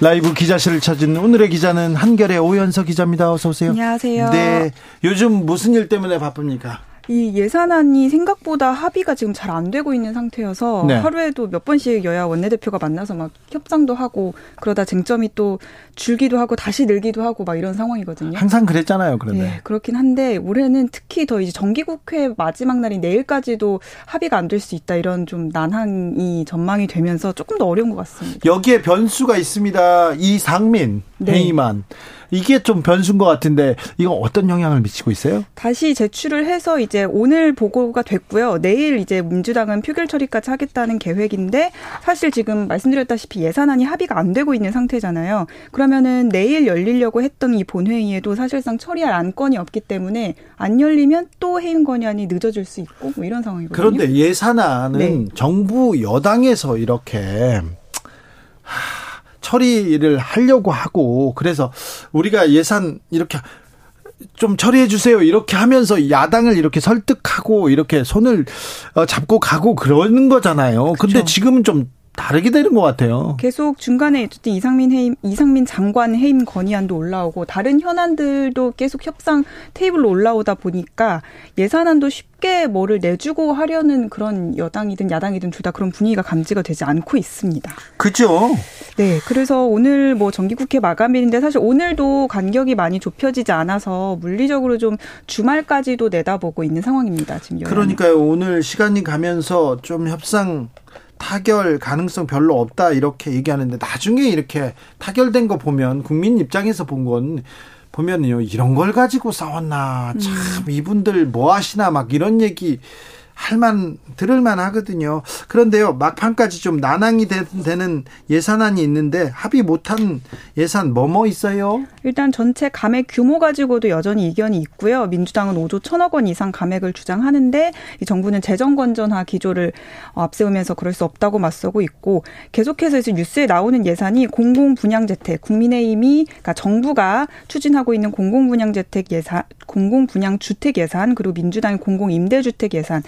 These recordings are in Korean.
라이브 기자실을 찾은 오늘의 기자는 한결의 오연서 기자입니다. 어서 오세요. 안녕하세요. 네. 요즘 무슨 일 때문에 바쁩니까? 이 예산안이 생각보다 합의가 지금 잘 안 되고 있는 상태여서 네. 하루에도 몇 번씩 여야 원내대표가 만나서 막 협상도 하고 그러다 쟁점이 또 줄기도 하고 다시 늘기도 하고 막 이런 상황이거든요. 항상 그랬잖아요, 그런데. 네, 그렇긴 한데 올해는 특히 더 이제 정기국회 마지막 날인 내일까지도 합의가 안 될 수 있다 이런 좀 난항이 전망이 되면서 조금 더 어려운 것 같습니다. 여기에 변수가 있습니다. 이상민 네. 회의만. 이게 좀 변수인 것 같은데 이거 어떤 영향을 미치고 있어요? 다시 제출을 해서 이제 오늘 보고가 됐고요. 내일 이제 민주당은 표결 처리까지 하겠다는 계획인데 사실 지금 말씀드렸다시피 예산안이 합의가 안 되고 있는 상태잖아요. 그러면은 내일 열리려고 했던 이 본회의에도 사실상 처리할 안건이 없기 때문에 안 열리면 또 해임 건의안이 늦어질 수 있고 뭐 이런 상황이거든요. 그런데 예산안은 네. 정부 여당에서 이렇게 하, 처리를 하려고 하고 그래서 우리가 예산 이렇게 좀 처리해 주세요. 이렇게 하면서 야당을 이렇게 설득하고 이렇게 손을 어, 잡고 가고 그러는 거잖아요. 그쵸. 근데 지금은 좀 다르게 되는 것 같아요. 계속 중간에 어쨌든 이상민 해임, 이상민 장관 해임 건의안도 올라오고 다른 현안들도 계속 협상 테이블로 올라오다 보니까 예산안도 쉽게 뭐를 내주고 하려는 그런 여당이든 야당이든 둘 다 그런 분위기가 감지가 되지 않고 있습니다. 그죠? 네, 그래서 오늘 뭐 정기국회 마감일인데 사실 오늘도 간격이 많이 좁혀지지 않아서 물리적으로 좀 주말까지도 내다보고 있는 상황입니다. 지금. 그러니까요. 오늘 시간이 가면서 좀 협상 타결 가능성 별로 없다 이렇게 얘기하는데 나중에 이렇게 타결된 거 보면 국민 입장에서 본 건 보면요 이런 걸 가지고 싸웠나 참 음. 이분들 뭐 하시나 막 이런 얘기 할만 들을만 하거든요. 그런데요 막판까지 좀 난항이 되 는 예산안이 있는데 합의 못한 예산 뭐뭐 있어요? 일단 전체 감액 규모 가지고도 여전히 이견이 있고요. 민주당은 5조 1천억 원 이상 감액을 주장하는데 이 정부는 재정 건전화 기조를 앞세우면서 그럴 수 없다고 맞서고 있고 계속해서 이제 뉴스에 나오는 예산이 공공 분양 재택 국민의힘이 그러니까 정부가 추진하고 있는 공공 분양 재택 예산, 공공 분양 주택 예산 그리고 민주당의 공공 임대 주택 예산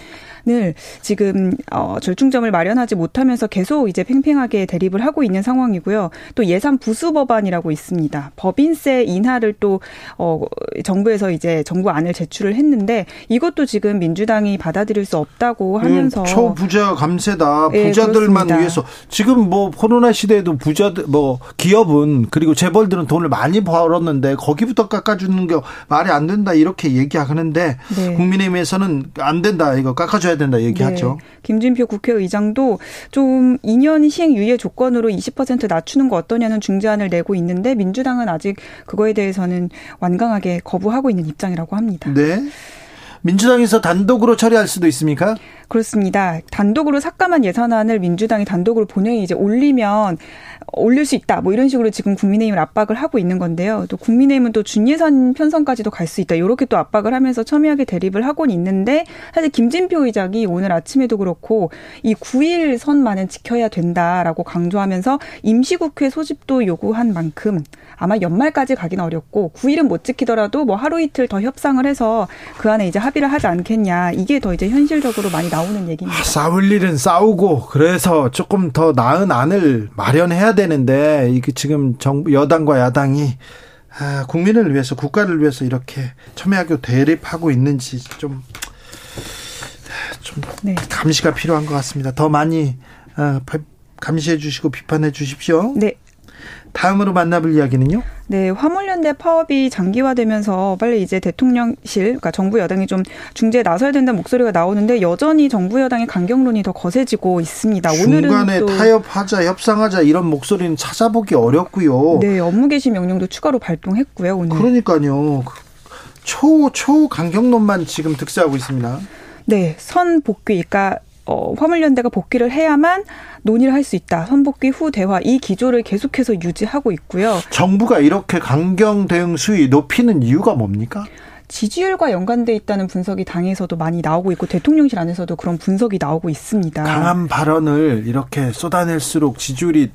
을 지금 어 절충점을 마련하지 못하면서 계속 이제 팽팽하게 대립을 하고 있는 상황이고요. 또 예산 부수 법안이라고 있습니다. 법인세 인하를 또 어 정부에서 이제 정부 안을 제출을 했는데 이것도 지금 민주당이 받아들일 수 없다고 음, 하면서 음, 초부자 감세다. 예, 부자들만 네, 위해서 지금 뭐 코로나 시대에도 부자들 뭐 기업은 그리고 재벌들은 돈을 많이 벌었는데 거기부터 깎아주는 게 말이 안 된다 이렇게 얘기하는데 네. 국민의힘에서는 안 된다 이거 깎아줘야 해야 된다 얘기하죠. 네. 김진표 국회의장도 좀 2년 시행 유예 조건으로 20% 낮추는 거 어떠냐는 중재안을 내고 있는데 민주당은 아직 그거에 대해서는 완강하게 거부하고 있는 입장이라고 합니다. 네. 민주당에서 단독으로 처리할 수도 있습니까? 그렇습니다. 단독으로 삭감한 예산안을 민주당이 단독으로 본회의 이제 올리면 올릴 수 있다. 뭐 이런 식으로 지금 국민의힘을 압박을 하고 있는 건데요. 또 국민의힘은 또 준예산 편성까지도 갈 수 있다. 이렇게 또 압박을 하면서 첨예하게 대립을 하고는 있는데 사실 김진표 의장이 오늘 아침에도 그렇고 이 9일 선만은 지켜야 된다라고 강조하면서 임시국회 소집도 요구한 만큼 아마 연말까지 가기는 어렵고 9일은 못 지키더라도 뭐 하루 이틀 더 협상을 해서 그 안에 이제 합의를 하지 않겠냐. 이게 더 이제 현실적으로 많이 나오 는 얘기입니다. 아, 싸울 일은 싸우고 그래서 조금 더 나은 안을 마련해야 되는데 이게 지금 정부 여당과 야당이 아, 국민을 위해서 국가를 위해서 이렇게 첨예하게 대립하고 있는지 좀, 좀 네. 감시가 필요한 것 같습니다. 더 많이 어, 감시해 주시고 비판해 주십시오. 네, 다음으로 만나볼 이야기는요? 네, 화물연대 파업이 장기화되면서 빨리 이제 대통령실, 그러니까 정부 여당이 좀 중재에 나서야 된다는 목소리가 나오는데 여전히 정부 여당의 강경론이 더 거세지고 있습니다. 중간에 오늘은 타협하자, 협상하자 이런 목소리는 찾아보기 어렵고요. 네, 업무 개시 명령도 추가로 발동했고요. 오늘. 그러니까요. 초, 초 강경론만 지금 득세하고 있습니다. 네, 선 복귀, 그러니까 어, 화물연대가 복귀를 해야만 논의를 할 수 있다. 선복귀 후 대화 이 기조를 계속해서 유지하고 있고요. 정부가 이렇게 강경 대응 수위 높이는 이유가 뭡니까? 지지율과 연관돼 있다는 분석이 당에서도 많이 나오고 있고 대통령실 안에서도 그런 분석이 나오고 있습니다. 강한 발언을 이렇게 쏟아낼수록 지지율이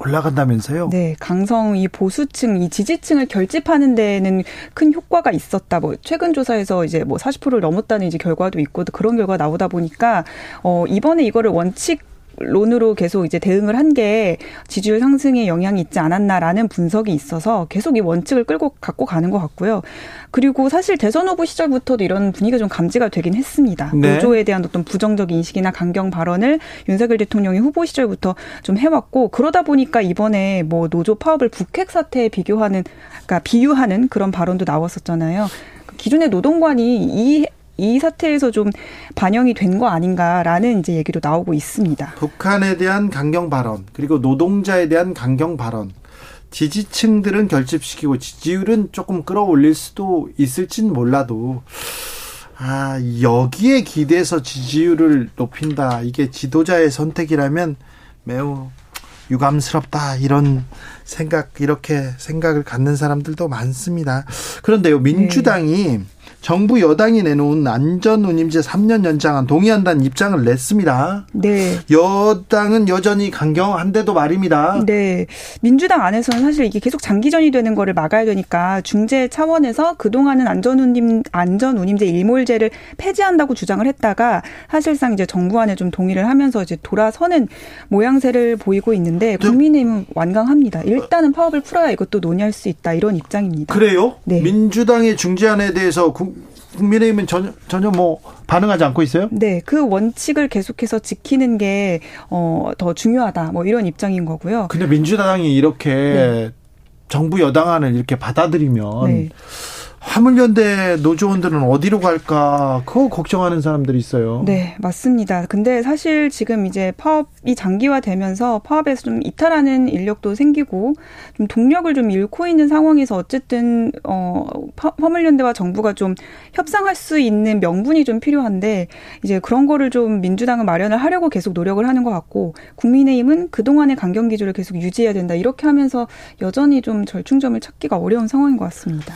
올라간다면서요? 네, 강성 이 보수층, 이 지지층을 결집하는 데에는 큰 효과가 있었다. 뭐 최근 조사에서 이제 뭐 40%를 넘었다는 이제 결과도 있고 그런 결과 나오다 보니까 어 이번에 이거를 원칙 론으로 계속 이제 대응을 한 게 지지율 상승에 영향이 있지 않았나라는 분석이 있어서 계속 이 원칙을 끌고 갖고 가는 것 같고요. 그리고 사실 대선 후보 시절부터도 이런 분위기가 좀 감지가 되긴 했습니다. 네. 노조에 대한 어떤 부정적 인식이나 강경 발언을 윤석열 대통령이 후보 시절부터 좀 해왔고 그러다 보니까 이번에 뭐 노조 파업을 북핵 사태에 비교하는 그러니까 비유하는 그런 발언도 나왔었잖아요. 기존의 노동관이 이 이 사태에서 좀 반영이 된 거 아닌가라는 이제 얘기도 나오고 있습니다. 북한에 대한 강경 발언 그리고 노동자에 대한 강경 발언 지지층들은 결집시키고 지지율은 조금 끌어올릴 수도 있을진 몰라도 아 여기에 기대서 지지율을 높인다 이게 지도자의 선택이라면 매우 유감스럽다 이런 생각 이렇게 생각을 갖는 사람들도 많습니다. 그런데요 민주당이 네. 정부 여당이 내놓은 안전운임제 3년 연장안 동의한다는 입장을 냈습니다. 네. 여당은 여전히 강경한데도 말입니다. 네. 민주당 안에서는 사실 이게 계속 장기전이 되는 거를 막아야 되니까 중재 차원에서 그동안은 안전운임 안전운임제 일몰제를 폐지한다고 주장을 했다가 사실상 이제 정부 안에 좀 동의를 하면서 이제 돌아서는 모양새를 보이고 있는데 국민의힘은 완강합니다. 일단은 파업을 풀어야 이것도 논의할 수 있다 이런 입장입니다. 그래요? 네. 민주당의 중재안에 대해서 국 민의힘은 전혀, 전혀 뭐 반응하지 않고 있어요? 네, 그 원칙을 계속해서 지키는 게, 어, 더 중요하다. 뭐 이런 입장인 거고요. 근데 민주당이 이렇게 네. 정부 여당안을 이렇게 받아들이면 네. 화물연대 노조원들은 어디로 갈까 그거 걱정하는 사람들이 있어요. 네, 맞습니다. 근데 사실 지금 이제 파업이 장기화되면서 파업에서 좀 이탈하는 인력도 생기고 좀 동력을 좀 잃고 있는 상황에서 어쨌든 어 화물연대와 정부가 좀 협상할 수 있는 명분이 좀 필요한데 이제 그런 거를 좀 민주당은 마련을 하려고 계속 노력을 하는 것 같고 국민의힘은 그동안의 강경 기조를 계속 유지해야 된다 이렇게 하면서 여전히 좀 절충점을 찾기가 어려운 상황인 것 같습니다.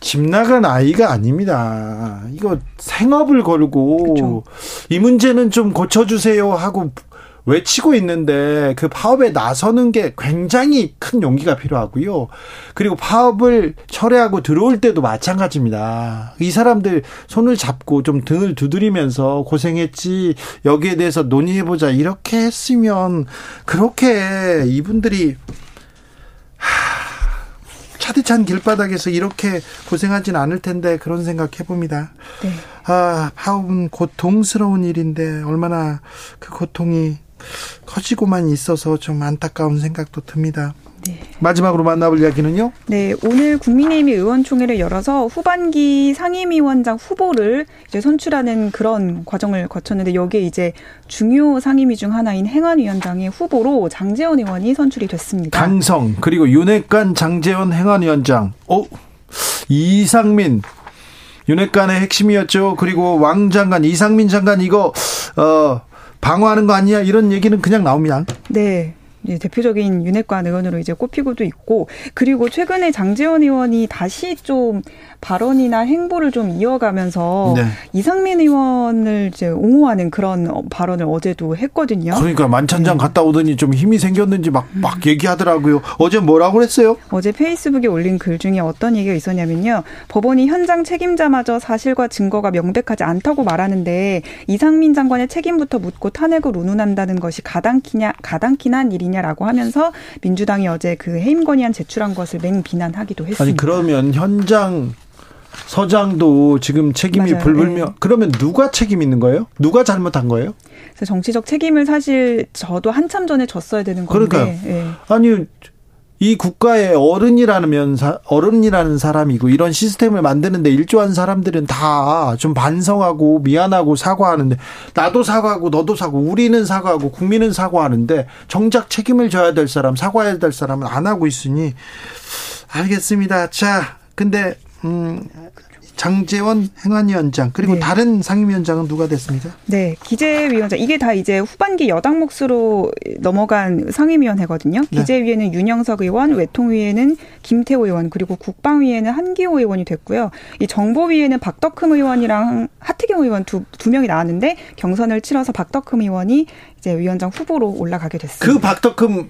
집 나간 아이가 아닙니다. 이거 생업을 걸고 그쵸. 이 문제는 좀 고쳐주세요 하고 외치고 있는데 그 파업에 나서는 게 굉장히 큰 용기가 필요하고요. 그리고 파업을 철회하고 들어올 때도 마찬가지입니다. 이 사람들 손을 잡고 좀 등을 두드리면서 고생했지 여기에 대해서 논의해보자 이렇게 했으면 그렇게 이분들이 차디찬 길바닥에서 이렇게 고생하진 않을 텐데 그런 생각 해봅니다. 네. 아, 파업은 고통스러운 일인데 얼마나 그 고통이 커지고만 있어서 좀 안타까운 생각도 듭니다. 네. 마지막으로 만나볼 이야기는요? 네, 오늘 국민의힘이 의원총회를 열어서 후반기 상임위원장 후보를 이제 선출하는 그런 과정을 거쳤는데 여기에 이제 중요 상임위 중 하나인 행안위원장의 후보로 장재원 의원이 선출이 됐습니다. 강성 그리고 윤핵관 장재원 행안위원장. 어, 이상민 윤핵관의 핵심이었죠. 그리고 왕 장관 이상민 장관 이거 어 방어하는 거 아니야 이런 얘기는 그냥 나옵니다. 네. 예, 대표적인 윤핵관 의원으로 이제 꼽히고도 있고 그리고 최근에 장재원 의원이 다시 좀 발언이나 행보를 좀 이어가면서 네. 이상민 의원을 이제 옹호하는 그런 발언을 어제도 했거든요. 그러니까 만찬장 네. 갔다 오더니 좀 힘이 생겼는지 막, 막 얘기하더라고요. 어제 뭐라고 그랬어요? 어제 페이스북에 올린 글 중에 어떤 얘기가 있었냐면요. 법원이 현장 책임자마저 사실과 증거가 명백하지 않다고 말하는데 이상민 장관의 책임부터 묻고 탄핵을 운운한다는 것이 가당키냐, 가당키난 일이냐라고 하면서 민주당이 어제 그 해임 건의안 제출한 것을 맹 비난하기도 했습니다. 아니 그러면 현장 서장도 지금 책임이 맞아요. 불불명. 네. 그러면 누가 책임 있는 거예요? 누가 잘못한 거예요? 그래서 정치적 책임을 사실 저도 한참 전에 졌어야 되는 건데. 그러니까 네. 아니 이 국가의 어른이라는 어른이라는 사람이고 이런 시스템을 만드는데 일조한 사람들은 다 좀 반성하고 미안하고 사과하는데 나도 사과하고 너도 사고 우리는 사과하고 국민은 사과하는데 정작 책임을 져야 될 사람 사과해야 될 사람은 안 하고 있으니 알겠습니다. 자, 근데 음, 장재원 행안위원장 그리고 네. 다른 상임위원장은 누가 됐습니까? 네, 기재위원장 이게 다 이제 후반기 여당 몫으로 넘어간 상임위원회거든요. 네. 기재위에는 윤영석 의원, 외통위에는 김태호 의원 그리고 국방위에는 한기호 의원이 됐고요. 이 정보위에는 박덕흠 의원이랑 하트경 의원 두, 두 명이 나왔는데 경선을 치러서 박덕흠 의원이 이제 위원장 후보로 올라가게 됐습니다. 그 박덕흠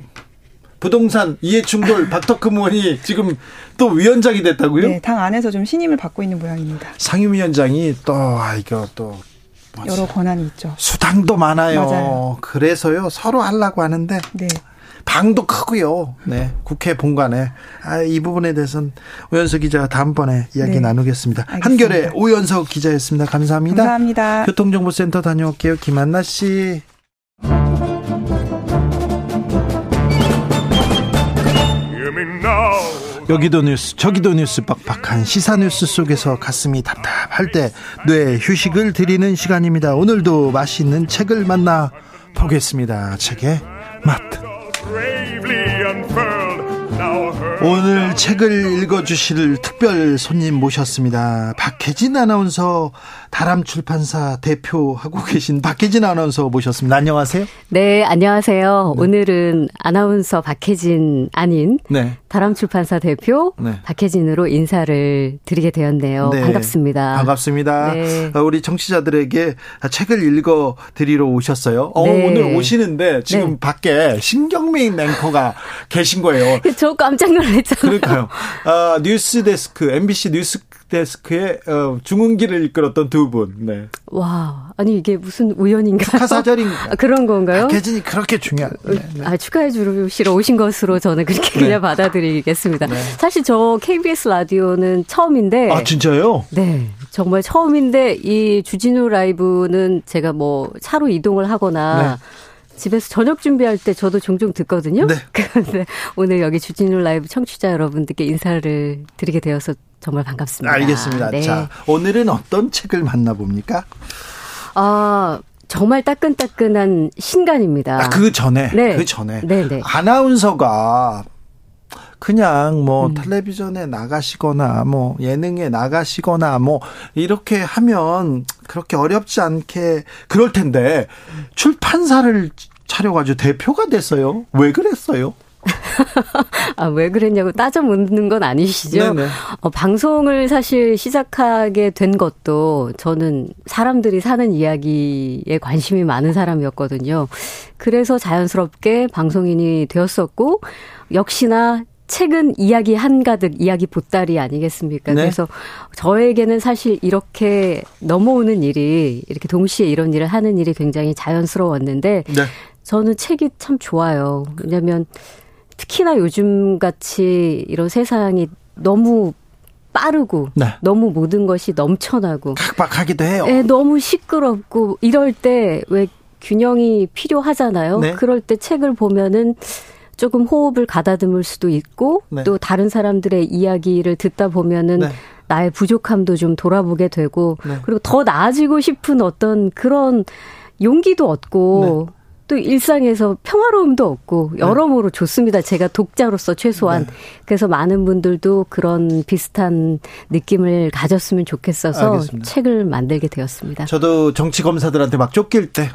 부동산 이해충돌 박덕흠 의원이 지금 또 위원장이 됐다고요? 네, 당 안에서 좀 신임을 받고 있는 모양입니다. 상임위원장이 또 아, 이거 또 여러 권한이 있죠. 수당도 많아요. 맞아요. 그래서요 서로 하려고 하는데 네. 방도 크고요. 네. 국회 본관에. 아, 이 부분에 대해서는 오연석 기자가 다음번에 이야기 네. 나누겠습니다. 알겠습니다. 한결의 오연석 기자였습니다. 감사합니다. 감사합니다. 교통정보센터 다녀올게요. 김한나 씨. 여기도 뉴스 저기도 뉴스 빡빡한 시사 뉴스 속에서 가슴이 답답할 때 뇌 휴식을 드리는 시간입니다. 오늘도 맛있는 책을 만나 보겠습니다. 책의 맛. 오늘 책을 읽어주실 특별 손님 모셨습니다. 박혜진 아나운서 다람 출판사 대표하고 계신 박혜진 아나운서 모셨습니다. 안녕하세요. 네, 안녕하세요. 네. 오늘은 아나운서 박혜진 아닌 네. 다람 출판사 대표 네. 박혜진으로 인사를 드리게 되었네요. 네. 반갑습니다. 반갑습니다. 네. 어, 우리 청취자들에게 책을 읽어 드리러 오셨어요. 어, 네. 오늘 오시는데 지금 밖에 신경민 앵커가 계신 거예요. 저 깜짝 놀랐잖아요. 그러니까요. 아, 뉴스 데스크, MBC 뉴스 데스크의 어, 중흥기를 이끌었던 두 분. 네. 와, 아니 이게 무슨 우연인가요? 축하 사절인 아, 그런 건가요? 박혜진이 그렇게 중요한. 네, 네. 아, 축하해 주시러 오신 것으로 저는 그렇게 네. 그냥 받아들이겠습니다. 네. 사실 저 KBS 라디오는 처음인데. 아, 진짜요? 네. 정말 처음인데 이 주진우 라이브는 제가 뭐 차로 이동을 하거나 네. 집에서 저녁 준비할 때 저도 종종 듣거든요. 네. 그런데 오늘 여기 주진우 라이브 청취자 여러분들께 인사를 드리게 되어서 정말 반갑습니다. 알겠습니다. 네. 자, 오늘은 어떤 책을 만나봅니까? 아, 정말 따끈따끈한 신간입니다. 아, 그 전에, 네. 그 전에. 네, 네. 아나운서가 그냥 뭐 음. 텔레비전에 나가시거나 뭐 예능에 나가시거나 뭐 이렇게 하면 그렇게 어렵지 않게 그럴 텐데 출판사를 차려가지고 대표가 됐어요. 왜 그랬어요? 아, 왜 그랬냐고 따져 묻는 건 아니시죠? 어, 방송을 사실 시작하게 된 것도 저는 사람들이 사는 이야기에 관심이 많은 사람이었거든요. 그래서 자연스럽게 방송인이 되었었고, 역시나 책은 이야기 한가득 이야기 보따리 아니겠습니까? 네. 그래서 저에게는 사실 이렇게 넘어오는 일이 이렇게 동시에 이런 일을 하는 일이 굉장히 자연스러웠는데 네. 저는 책이 참 좋아요. 왜냐하면 특히나 요즘 같이 이런 세상이 너무 빠르고 네. 너무 모든 것이 넘쳐나고 각박하기도 해요. 네, 너무 시끄럽고 이럴 때 왜 균형이 필요하잖아요. 네. 그럴 때 책을 보면은 조금 호흡을 가다듬을 수도 있고 네. 또 다른 사람들의 이야기를 듣다 보면은 네. 나의 부족함도 좀 돌아보게 되고 네. 그리고 더 나아지고 싶은 어떤 그런 용기도 얻고 네. 또 일상에서 평화로움도 얻고 네. 여러모로 좋습니다. 제가 독자로서 최소한 네. 그래서 많은 분들도 그런 비슷한 느낌을 가졌으면 좋겠어서 알겠습니다. 책을 만들게 되었습니다. 저도 정치 검사들한테 막 쫓길 때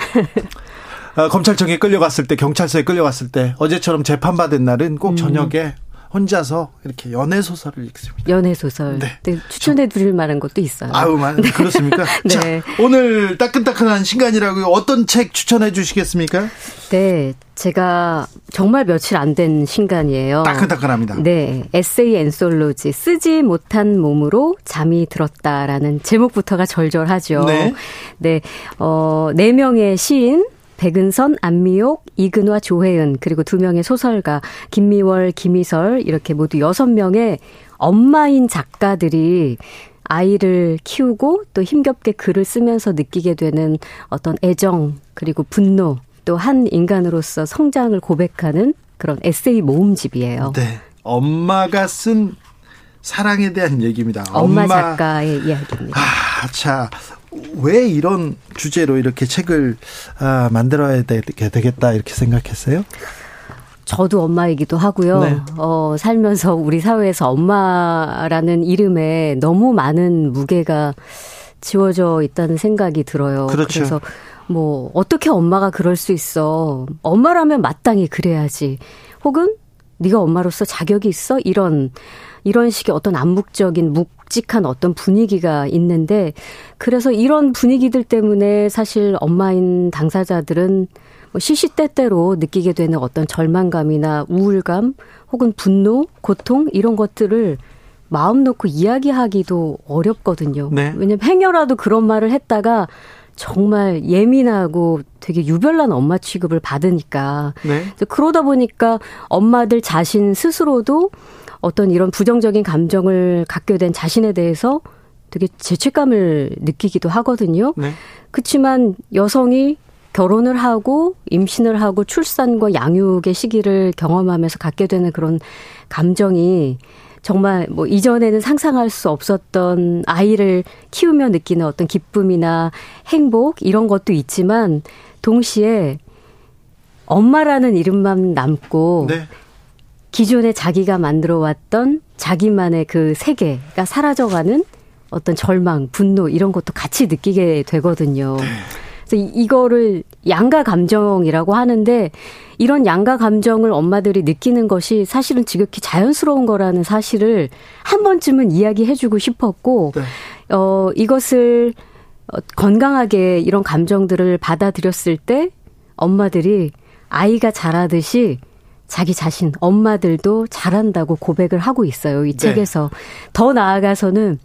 어, 검찰청에 끌려갔을 때 경찰서에 끌려갔을 때 어제처럼 재판 받은 날은 꼭 음. 저녁에 혼자서 이렇게 연애 소설을 읽습니다. 연애 소설. 네. 네 추천해 드릴 만한 것도 있어요. 아우, 네. 그렇습니까? 네. 자, 오늘 따끈따끈한 신간이라고 어떤 책 추천해 주시겠습니까? 네. 제가 정말 며칠 안 된 신간이에요. 따끈따끈합니다. 네. 에세이 앤솔로지 쓰지 못한 몸으로 잠이 들었다라는 제목부터가 절절하죠. 네. 네. 어, 네 명의 시인 백은선, 안미옥, 이근화, 조혜은 그리고 두 명의 소설가 김미월, 김희설 이렇게 모두 여섯 명의 엄마인 작가들이 아이를 키우고 또 힘겹게 글을 쓰면서 느끼게 되는 어떤 애정 그리고 분노 또 한 인간으로서 성장을 고백하는 그런 에세이 모음집이에요. 네. 엄마가 쓴 사랑에 대한 얘기입니다. 엄마, 엄마 작가의 이야기입니다. 아, 자, 왜 이런 주제로 이렇게 책을 아, 만들어야 되겠다 이렇게 생각했어요? 저도 엄마이기도 하고요. 네. 어, 살면서 우리 사회에서 엄마라는 이름에 너무 많은 무게가 지워져 있다는 생각이 들어요. 그렇죠. 그래서 뭐 어떻게 엄마가 그럴 수 있어? 엄마라면 마땅히 그래야지. 혹은 네가 엄마로서 자격이 있어? 이런 이런 식의 어떤 암묵적인 묵직한 어떤 분위기가 있는데 그래서 이런 분위기들 때문에 사실 엄마인 당사자들은 뭐 시시때때로 느끼게 되는 어떤 절망감이나 우울감 혹은 분노, 고통 이런 것들을 마음 놓고 이야기하기도 어렵거든요. 네. 왜냐면 행여라도 그런 말을 했다가 정말 예민하고 되게 유별난 엄마 취급을 받으니까. 네. 그러다 보니까 엄마들 자신 스스로도 어떤 이런 부정적인 감정을 갖게 된 자신에 대해서 되게 죄책감을 느끼기도 하거든요. 네. 그렇지만 여성이 결혼을 하고 임신을 하고 출산과 양육의 시기를 경험하면서 갖게 되는 그런 감정이 정말 뭐 이전에는 상상할 수 없었던 아이를 키우며 느끼는 어떤 기쁨이나 행복 이런 것도 있지만 동시에 엄마라는 이름만 남고 네. 기존에 자기가 만들어 왔던 자기만의 그 세계가 사라져가는 어떤 절망, 분노 이런 것도 같이 느끼게 되거든요. 네. 그래서 이거를 양가 감정이라고 하는데 이런 양가 감정을 엄마들이 느끼는 것이 사실은 지극히 자연스러운 거라는 사실을 한 번쯤은 이야기해주고 싶었고, 네. 어, 이것을 어, 건강하게 이런 감정들을 받아들였을 때 엄마들이 아이가 자라듯이 자기 자신, 엄마들도 잘한다고 고백을 하고 있어요. 이 네. 책에서. 더 나아가서는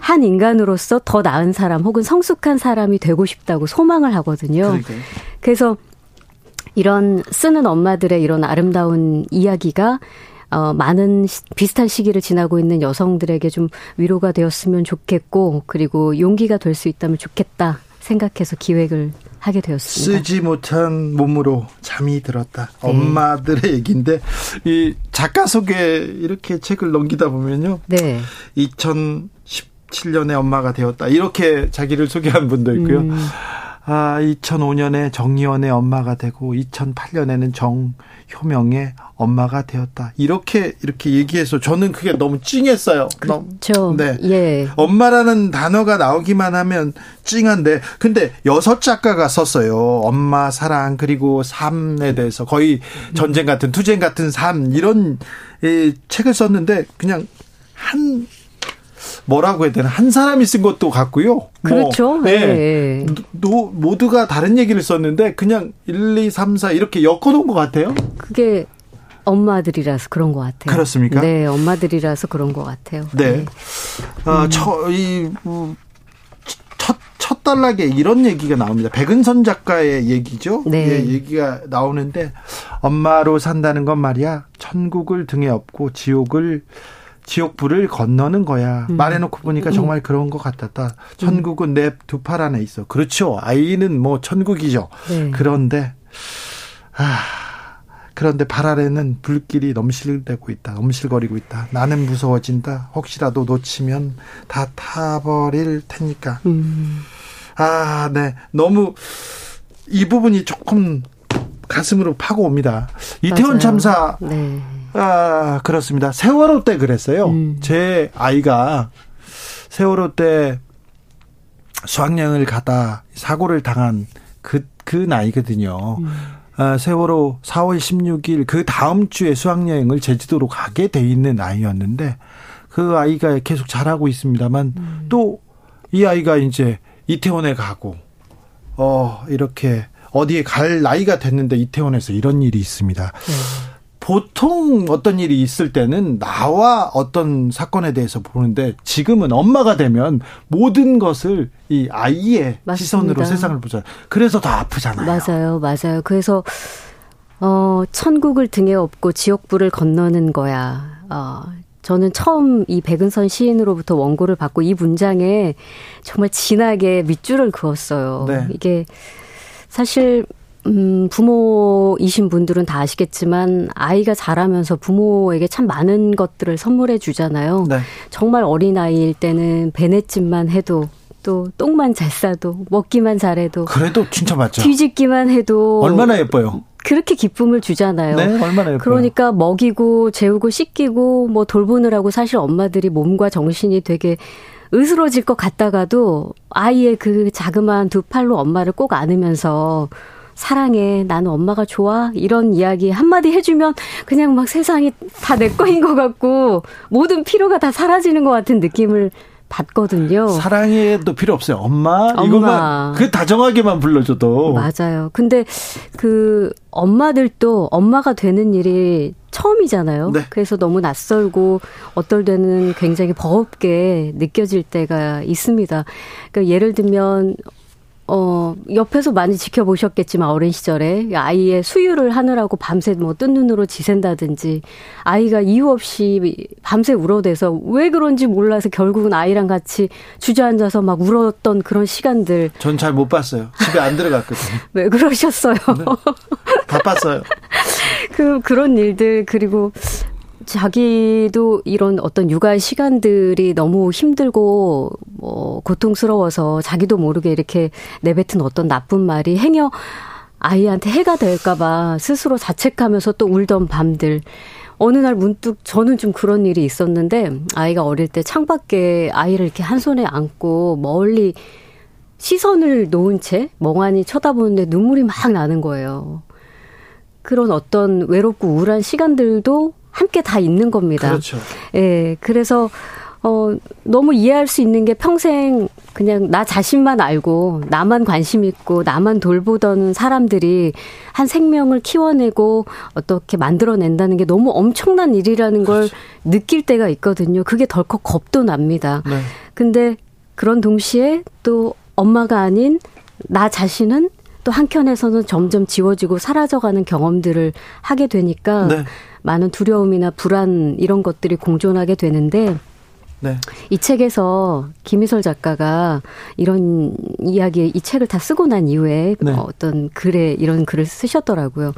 한 인간으로서 더 나은 사람 혹은 성숙한 사람이 되고 싶다고 소망을 하거든요. 그러게. 그래서 이런 쓰는 엄마들의 이런 아름다운 이야기가 어, 많은 시, 비슷한 시기를 지나고 있는 여성들에게 좀 위로가 되었으면 좋겠고, 그리고 용기가 될 수 있다면 좋겠다 생각해서 기획을 하게 되었습니다. 쓰지 못한 몸으로 잠이 들었다. 네. 엄마들의 얘기인데 이 작가 속에 이렇게 책을 넘기다 보면요. 네. 2017년에 엄마가 되었다. 이렇게 자기를 소개한 분도 있고요. 음. 아, 2005년에 정의원의 엄마가 되고 2008년에는 정효명의 엄마가 되었다. 이렇게 이렇게 얘기해서 저는 그게 너무 찡했어요. 그렇죠. 네. 예. 엄마라는 단어가 나오기만 하면 찡한데 근데 여섯 작가가 썼어요. 엄마 사랑 그리고 삶에 대해서 거의 전쟁 같은 투쟁 같은 삶 이런 책을 썼는데 그냥 한 뭐라고 해야 되나 한 사람이 쓴 것도 같고요. 그렇죠. 뭐, 네. 네. 노, 모두가 다른 얘기를 썼는데 그냥 1, 2, 3, 4 이렇게 엮어놓은 것 같아요. 그게 엄마들이라서 그런 것 같아요. 그렇습니까? 네, 엄마들이라서 그런 것 같아요. 네. 네. 아, 음. 저, 이, 첫, 첫 단락에 이런 얘기가 나옵니다. 백은선 작가의 얘기죠. 네. 예, 얘기가 나오는데, 엄마로 산다는 건 말이야, 천국을 등에 업고 지옥을 지옥불을 건너는 거야. 음. 말해놓고 보니까 정말 그런 것 같았다. 천국은 내 두 팔 안에 있어. 그렇죠. 아이는 뭐 천국이죠. 네. 그런데 아 그런데 발 아래는 불길이 넘실대고 있다. 넘실거리고 있다. 나는 무서워진다. 혹시라도 놓치면 다 타버릴 테니까. 음. 아, 네. 너무 이 부분이 조금 가슴으로 파고 옵니다. 이태원 참사 네. 아, 그렇습니다. 세월호 때 그랬어요. 음. 제 아이가 세월호 때 수학여행을 가다 사고를 당한 그, 그 나이거든요. 음. 아, 세월호 4월 16일 그 다음 주에 수학여행을 제주도로 가게 돼 있는 아이였는데 그 아이가 계속 자라고 있습니다만 음. 또이 아이가 이제 이태원에 가고 어, 이렇게 어디에 갈 나이가 됐는데 이태원에서 이런 일이 있습니다. 네. 보통 어떤 일이 있을 때는 나와 어떤 사건에 대해서 보는데 지금은 엄마가 되면 모든 것을 이 아이의 맞습니다. 시선으로 세상을 보잖아요. 그래서 더 아프잖아요. 맞아요. 맞아요. 그래서 어 천국을 등에 업고 지옥불을 건너는 거야. 어 저는 처음 이 백은선 시인으로부터 원고를 받고 이 문장에 정말 진하게 밑줄을 그었어요. 네. 이게 사실 음, 부모이신 분들은 다 아시겠지만 아이가 자라면서 부모에게 참 많은 것들을 선물해 주잖아요. 네. 정말 어린 아이일 때는 배냇집만 해도 또 똥만 잘 싸도 먹기만 잘해도 그래도 진짜 맞죠. 뒤집기만 해도 얼마나 예뻐요. 그렇게 기쁨을 주잖아요. 네, 얼마나 예뻐요. 그러니까 먹이고 재우고 씻기고 뭐 돌보느라고 사실 엄마들이 몸과 정신이 되게 으스러질 것 같다가도 아이의 그 자그마한 두 팔로 엄마를 꼭 안으면서 사랑해, 나는 엄마가 좋아, 이런 이야기 한마디 해주면 그냥 막 세상이 다 내 거인 것 같고 모든 피로가 다 사라지는 것 같은 느낌을 받거든요. 사랑해도 필요 없어요. 엄마, 엄마. 이거만 그 다정하게만 불러줘도 맞아요. 근데 그 엄마들도 엄마가 되는 일이 처음이잖아요. 네. 그래서 너무 낯설고 어떨 때는 굉장히 버겁게 느껴질 때가 있습니다. 그러니까 예를 들면 어, 옆에서 많이 지켜보셨겠지만, 어린 시절에 아이의 수유를 하느라고 밤새 뭐 뜬 눈으로 지샌다든지, 아이가 이유 없이 밤새 울어대서 왜 그런지 몰라서 결국은 아이랑 같이 주저앉아서 막 울었던 그런 시간들. 전 잘 못 봤어요. 집에 안 들어갔거든요. 왜 그러셨어요? 네. 바빴어요. 그, 그런 일들, 그리고 자기도 이런 어떤 육아의 시간들이 너무 힘들고 뭐 고통스러워서 자기도 모르게 이렇게 내뱉은 어떤 나쁜 말이 행여 아이한테 해가 될까봐 스스로 자책하면서 또 울던 밤들. 어느 날 문득 저는 좀 그런 일이 있었는데 아이가 어릴 때 창밖에 아이를 이렇게 한 손에 안고 멀리 시선을 놓은 채 멍하니 쳐다보는데 눈물이 막 나는 거예요. 그런 어떤 외롭고 우울한 시간들도 함께 다 있는 겁니다. 그렇죠. 예. 그래서 어 너무 이해할 수 있는 게 평생 그냥 나 자신만 알고 나만 관심 있고 나만 돌보던 사람들이 한 생명을 키워내고 어떻게 만들어낸다는 게 너무 엄청난 일이라는 그렇죠. 걸 느낄 때가 있거든요. 그게 덜컥 겁도 납니다. 네. 근데 그런 동시에 또 엄마가 아닌 나 자신은 또 한켠에서는 점점 지워지고 사라져가는 경험들을 하게 되니까 네. 많은 두려움이나 불안 이런 것들이 공존하게 되는데 네. 이 책에서 김희설 작가가 이런 이야기, 이 책을 다 쓰고 난 이후에 네. 어떤 글에 이런 글을 쓰셨더라고요.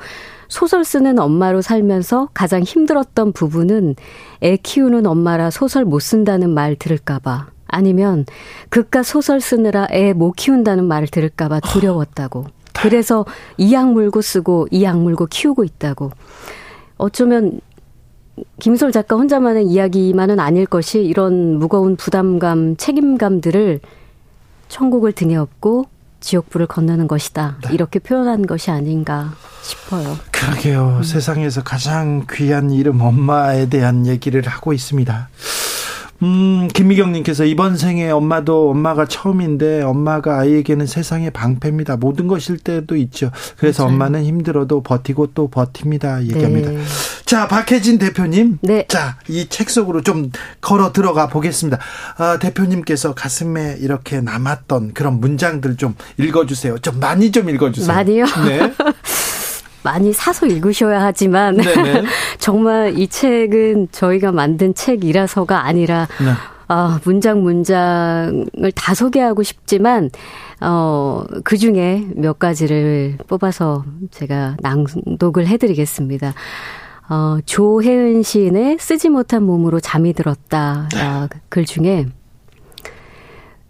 소설 쓰는 엄마로 살면서 가장 힘들었던 부분은 애 키우는 엄마라 소설 못 쓴다는 말 들을까봐 아니면 그깟 소설 쓰느라 애 못 키운다는 말을 들을까봐 두려웠다고. 그래서 이악 물고 쓰고 이악 물고 키우고 있다고. 어쩌면 김솔 작가 혼자만의 이야기만은 아닐 것이 이런 무거운 부담감, 책임감들을 천국을 등에 업고 지옥불을 건너는 것이다. 네. 이렇게 표현한 것이 아닌가 싶어요. 그러게요. 음. 세상에서 가장 귀한 이름 엄마에 대한 얘기를 하고 있습니다. 음, 김미경님께서 이번 생에 엄마도 엄마가 처음인데 엄마가 아이에게는 세상의 방패입니다. 모든 것일 때도 있죠. 그래서 맞아요. 엄마는 힘들어도 버티고 또 버팁니다. 얘기합니다. 네. 자, 박혜진 대표님. 네. 자, 이 책 속으로 좀 걸어 들어가 보겠습니다. 아, 대표님께서 가슴에 이렇게 남았던 그런 문장들 좀 읽어주세요. 좀 많이 좀 읽어주세요. 많이요? 네. 많이 사서 읽으셔야 하지만 정말 이 책은 저희가 만든 책이라서가 아니라 네. 아, 문장 문장을 다 소개하고 싶지만 어, 그 중에 몇 가지를 뽑아서 제가 낭독을 해드리겠습니다. 어, 조혜은 시인의 쓰지 못한 몸으로 잠이 들었다. 아, 글 중에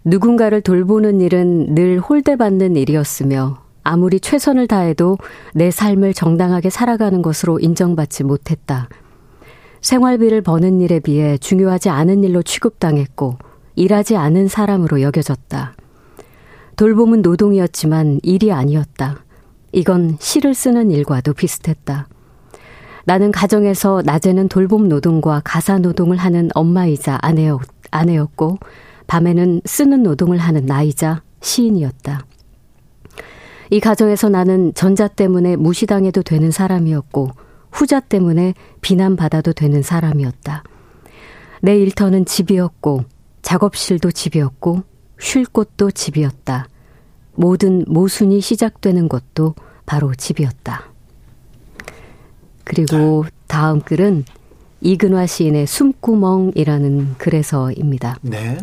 누군가를 돌보는 일은 늘 홀대받는 일이었으며 아무리 최선을 다해도 내 삶을 정당하게 살아가는 것으로 인정받지 못했다. 생활비를 버는 일에 비해 중요하지 않은 일로 취급당했고 일하지 않은 사람으로 여겨졌다. 돌봄은 노동이었지만 일이 아니었다. 이건 시를 쓰는 일과도 비슷했다. 나는 가정에서 낮에는 돌봄 노동과 가사 노동을 하는 엄마이자 아내였, 아내였고, 밤에는 쓰는 노동을 하는 나이자 시인이었다. 이 가정에서 나는 전자 때문에 무시당해도 되는 사람이었고 후자 때문에 비난받아도 되는 사람이었다. 내 일터는 집이었고 작업실도 집이었고 쉴 곳도 집이었다. 모든 모순이 시작되는 것도 바로 집이었다. 그리고 다음 글은 이근화 시인의 숨구멍이라는 글에서입니다. 네.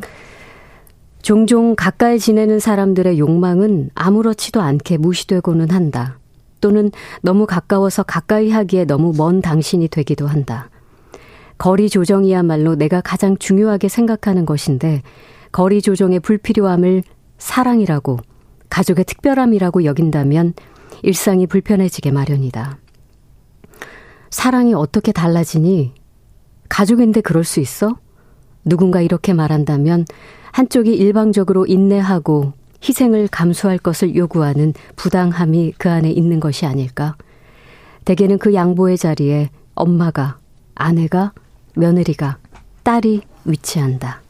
종종 가까이 지내는 사람들의 욕망은 아무렇지도 않게 무시되고는 한다. 또는 너무 가까워서 가까이 하기에 너무 먼 당신이 되기도 한다. 거리 조정이야말로 내가 가장 중요하게 생각하는 것인데 거리 조정의 불필요함을 사랑이라고 가족의 특별함이라고 여긴다면 일상이 불편해지게 마련이다. 사랑이 어떻게 달라지니? 가족인데 그럴 수 있어? 누군가 이렇게 말한다면 한쪽이 일방적으로 인내하고 희생을 감수할 것을 요구하는 부당함이 그 안에 있는 것이 아닐까? 대개는 그 양보의 자리에 엄마가, 아내가, 며느리가, 딸이 위치한다.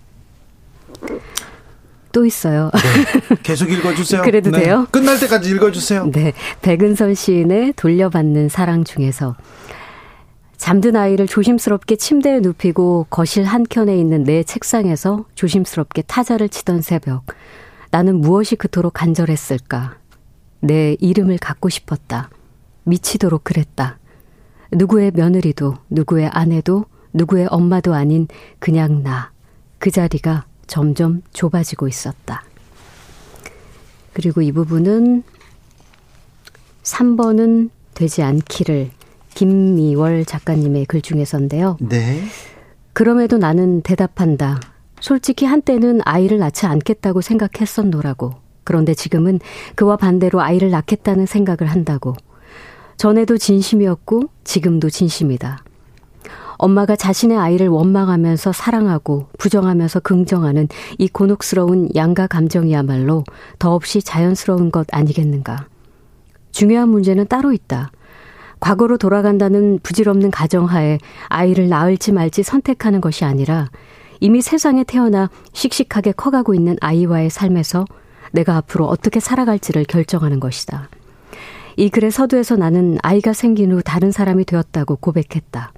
또 있어요. 네. 계속 읽어주세요. 그래도 네. 돼요? 끝날 때까지 읽어주세요. 네. 백은선 시인의 돌려받는 사랑 중에서 잠든 아이를 조심스럽게 침대에 눕히고 거실 한켠에 있는 내 책상에서 조심스럽게 타자를 치던 새벽. 나는 무엇이 그토록 간절했을까? 내 이름을 갖고 싶었다. 미치도록 그랬다. 누구의 며느리도, 누구의 아내도, 누구의 엄마도 아닌 그냥 나. 그 자리가 점점 좁아지고 있었다. 그리고 이 부분은 3번은 되지 않기를 김미월 작가님의 글 중에서인데요. 네. 그럼에도 나는 대답한다. 솔직히 한때는 아이를 낳지 않겠다고 생각했었노라고. 그런데 지금은 그와 반대로 아이를 낳겠다는 생각을 한다고. 전에도 진심이었고 지금도 진심이다. 엄마가 자신의 아이를 원망하면서 사랑하고 부정하면서 긍정하는 이 곤혹스러운 양가 감정이야말로 더없이 자연스러운 것 아니겠는가. 중요한 문제는 따로 있다. 과거로 돌아간다는 부질없는 가정하에 아이를 낳을지 말지 선택하는 것이 아니라 이미 세상에 태어나 씩씩하게 커가고 있는 아이와의 삶에서 내가 앞으로 어떻게 살아갈지를 결정하는 것이다. 이 글의 서두에서 나는 아이가 생긴 후 다른 사람이 되었다고 고백했다.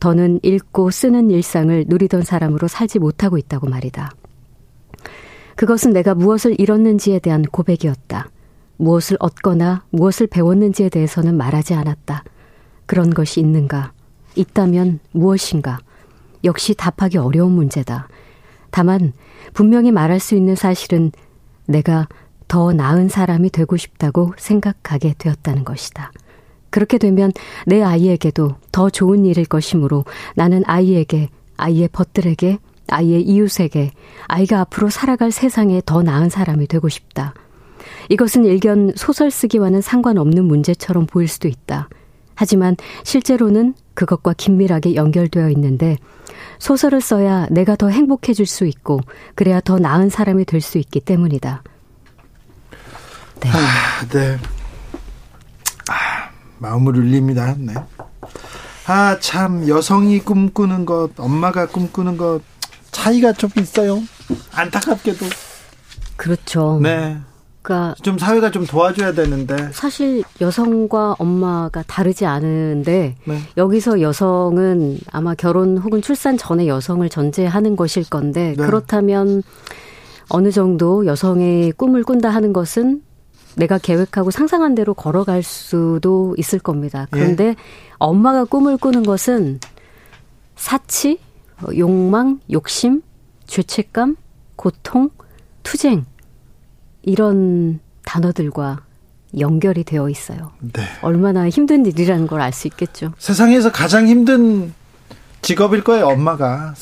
더는 읽고 쓰는 일상을 누리던 사람으로 살지 못하고 있다고 말이다. 그것은 내가 무엇을 잃었는지에 대한 고백이었다. 무엇을 얻거나 무엇을 배웠는지에 대해서는 말하지 않았다. 그런 것이 있는가? 있다면 무엇인가? 역시 답하기 어려운 문제다. 다만 분명히 말할 수 있는 사실은 내가 더 나은 사람이 되고 싶다고 생각하게 되었다는 것이다. 그렇게 되면 내 아이에게도 더 좋은 일일 것이므로 나는 아이에게, 아이의 벗들에게, 아이의 이웃에게, 아이가 앞으로 살아갈 세상에 더 나은 사람이 되고 싶다. 이것은 일견 소설 쓰기와는 상관없는 문제처럼 보일 수도 있다. 하지만 실제로는 그것과 긴밀하게 연결되어 있는데 소설을 써야 내가 더 행복해질 수 있고 그래야 더 나은 사람이 될 수 있기 때문이다. 네. 아, 네. 아, 마음을 울립니다. 네. 아, 참, 여성이 꿈꾸는 것, 엄마가 꿈꾸는 것, 차이가 좀 있어요. 안타깝게도. 그렇죠. 네. 그러니까 좀 사회가 좀 도와줘야 되는데 사실 여성과 엄마가 다르지 않은데 네. 여기서 여성은 아마 결혼 혹은 출산 전에 여성을 전제하는 것일 건데 네. 그렇다면 어느 정도 여성의 꿈을 꾼다 하는 것은 내가 계획하고 상상한 대로 걸어갈 수도 있을 겁니다. 그런데 예. 엄마가 꿈을 꾸는 것은 사치, 욕망, 욕심, 죄책감, 고통, 투쟁 이런 단어들과 연결이 되어 있어요. 네. 얼마나 힘든 일이라는 걸 알 수 있겠죠. 세상에서 가장 힘든 직업일 거예요, 엄마가.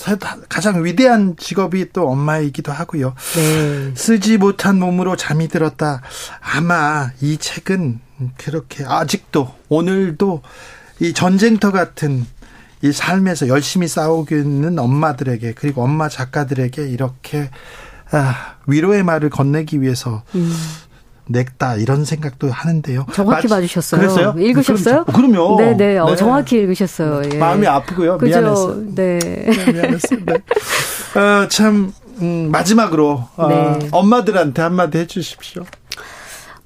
가장 위대한 직업이 또 엄마이기도 하고요. 네. 쓰지 못한 몸으로 잠이 들었다. 아마 이 책은 그렇게 아직도 오늘도 이 전쟁터 같은 이 삶에서 열심히 싸우고 있는 엄마들에게 그리고 엄마 작가들에게 이렇게 아, 위로의 말을 건네기 위해서 음. 냈다 이런 생각도 하는데요. 정확히 마, 봐주셨어요. 그랬어요? 읽으셨어요? 그럼, 요 네네. 네. 어, 정확히 읽으셨어요. 예. 마음이 아프고요. 그죠? 미안했어요. 네. 네 미안했어요. 네. 어, 참 음, 마지막으로 어, 네. 엄마들한테 한마디 해주십시오.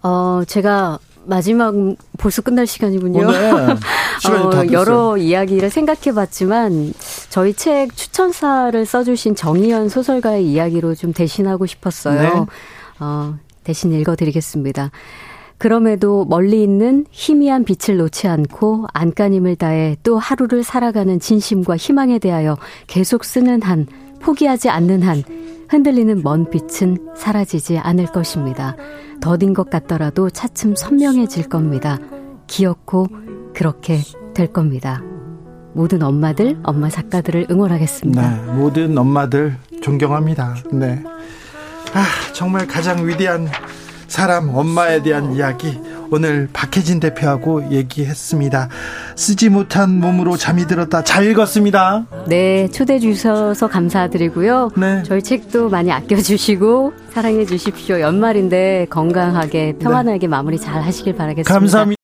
어 제가 마지막 벌써 끝날 시간이군요. 어, 여러 이야기를 생각해봤지만 저희 책 추천사를 써주신 정희연 소설가의 이야기로 좀 대신하고 싶었어요. 네. 어, 대신 읽어드리겠습니다. 그럼에도 멀리 있는 희미한 빛을 놓지 않고 안간힘을 다해 또 하루를 살아가는 진심과 희망에 대하여 계속 쓰는 한, 포기하지 않는 한, 흔들리는 먼 빛은 사라지지 않을 것입니다. 더딘 것 같더라도 차츰 선명해질 겁니다. 기어코 그렇게 될 겁니다. 모든 엄마들, 엄마 작가들을 응원하겠습니다. 네, 모든 엄마들 존경합니다. 네. 아, 정말 가장 위대한 사람, 엄마에 대한 이야기. 오늘 박혜진 대표하고 얘기했습니다. 쓰지 못한 몸으로 잠이 들었다. 잘 읽었습니다. 네, 초대해 주셔서 감사드리고요. 네. 저희 책도 많이 아껴주시고 사랑해 주십시오. 연말인데 건강하게 평안하게 네. 마무리 잘 하시길 바라겠습니다. 감사합니다.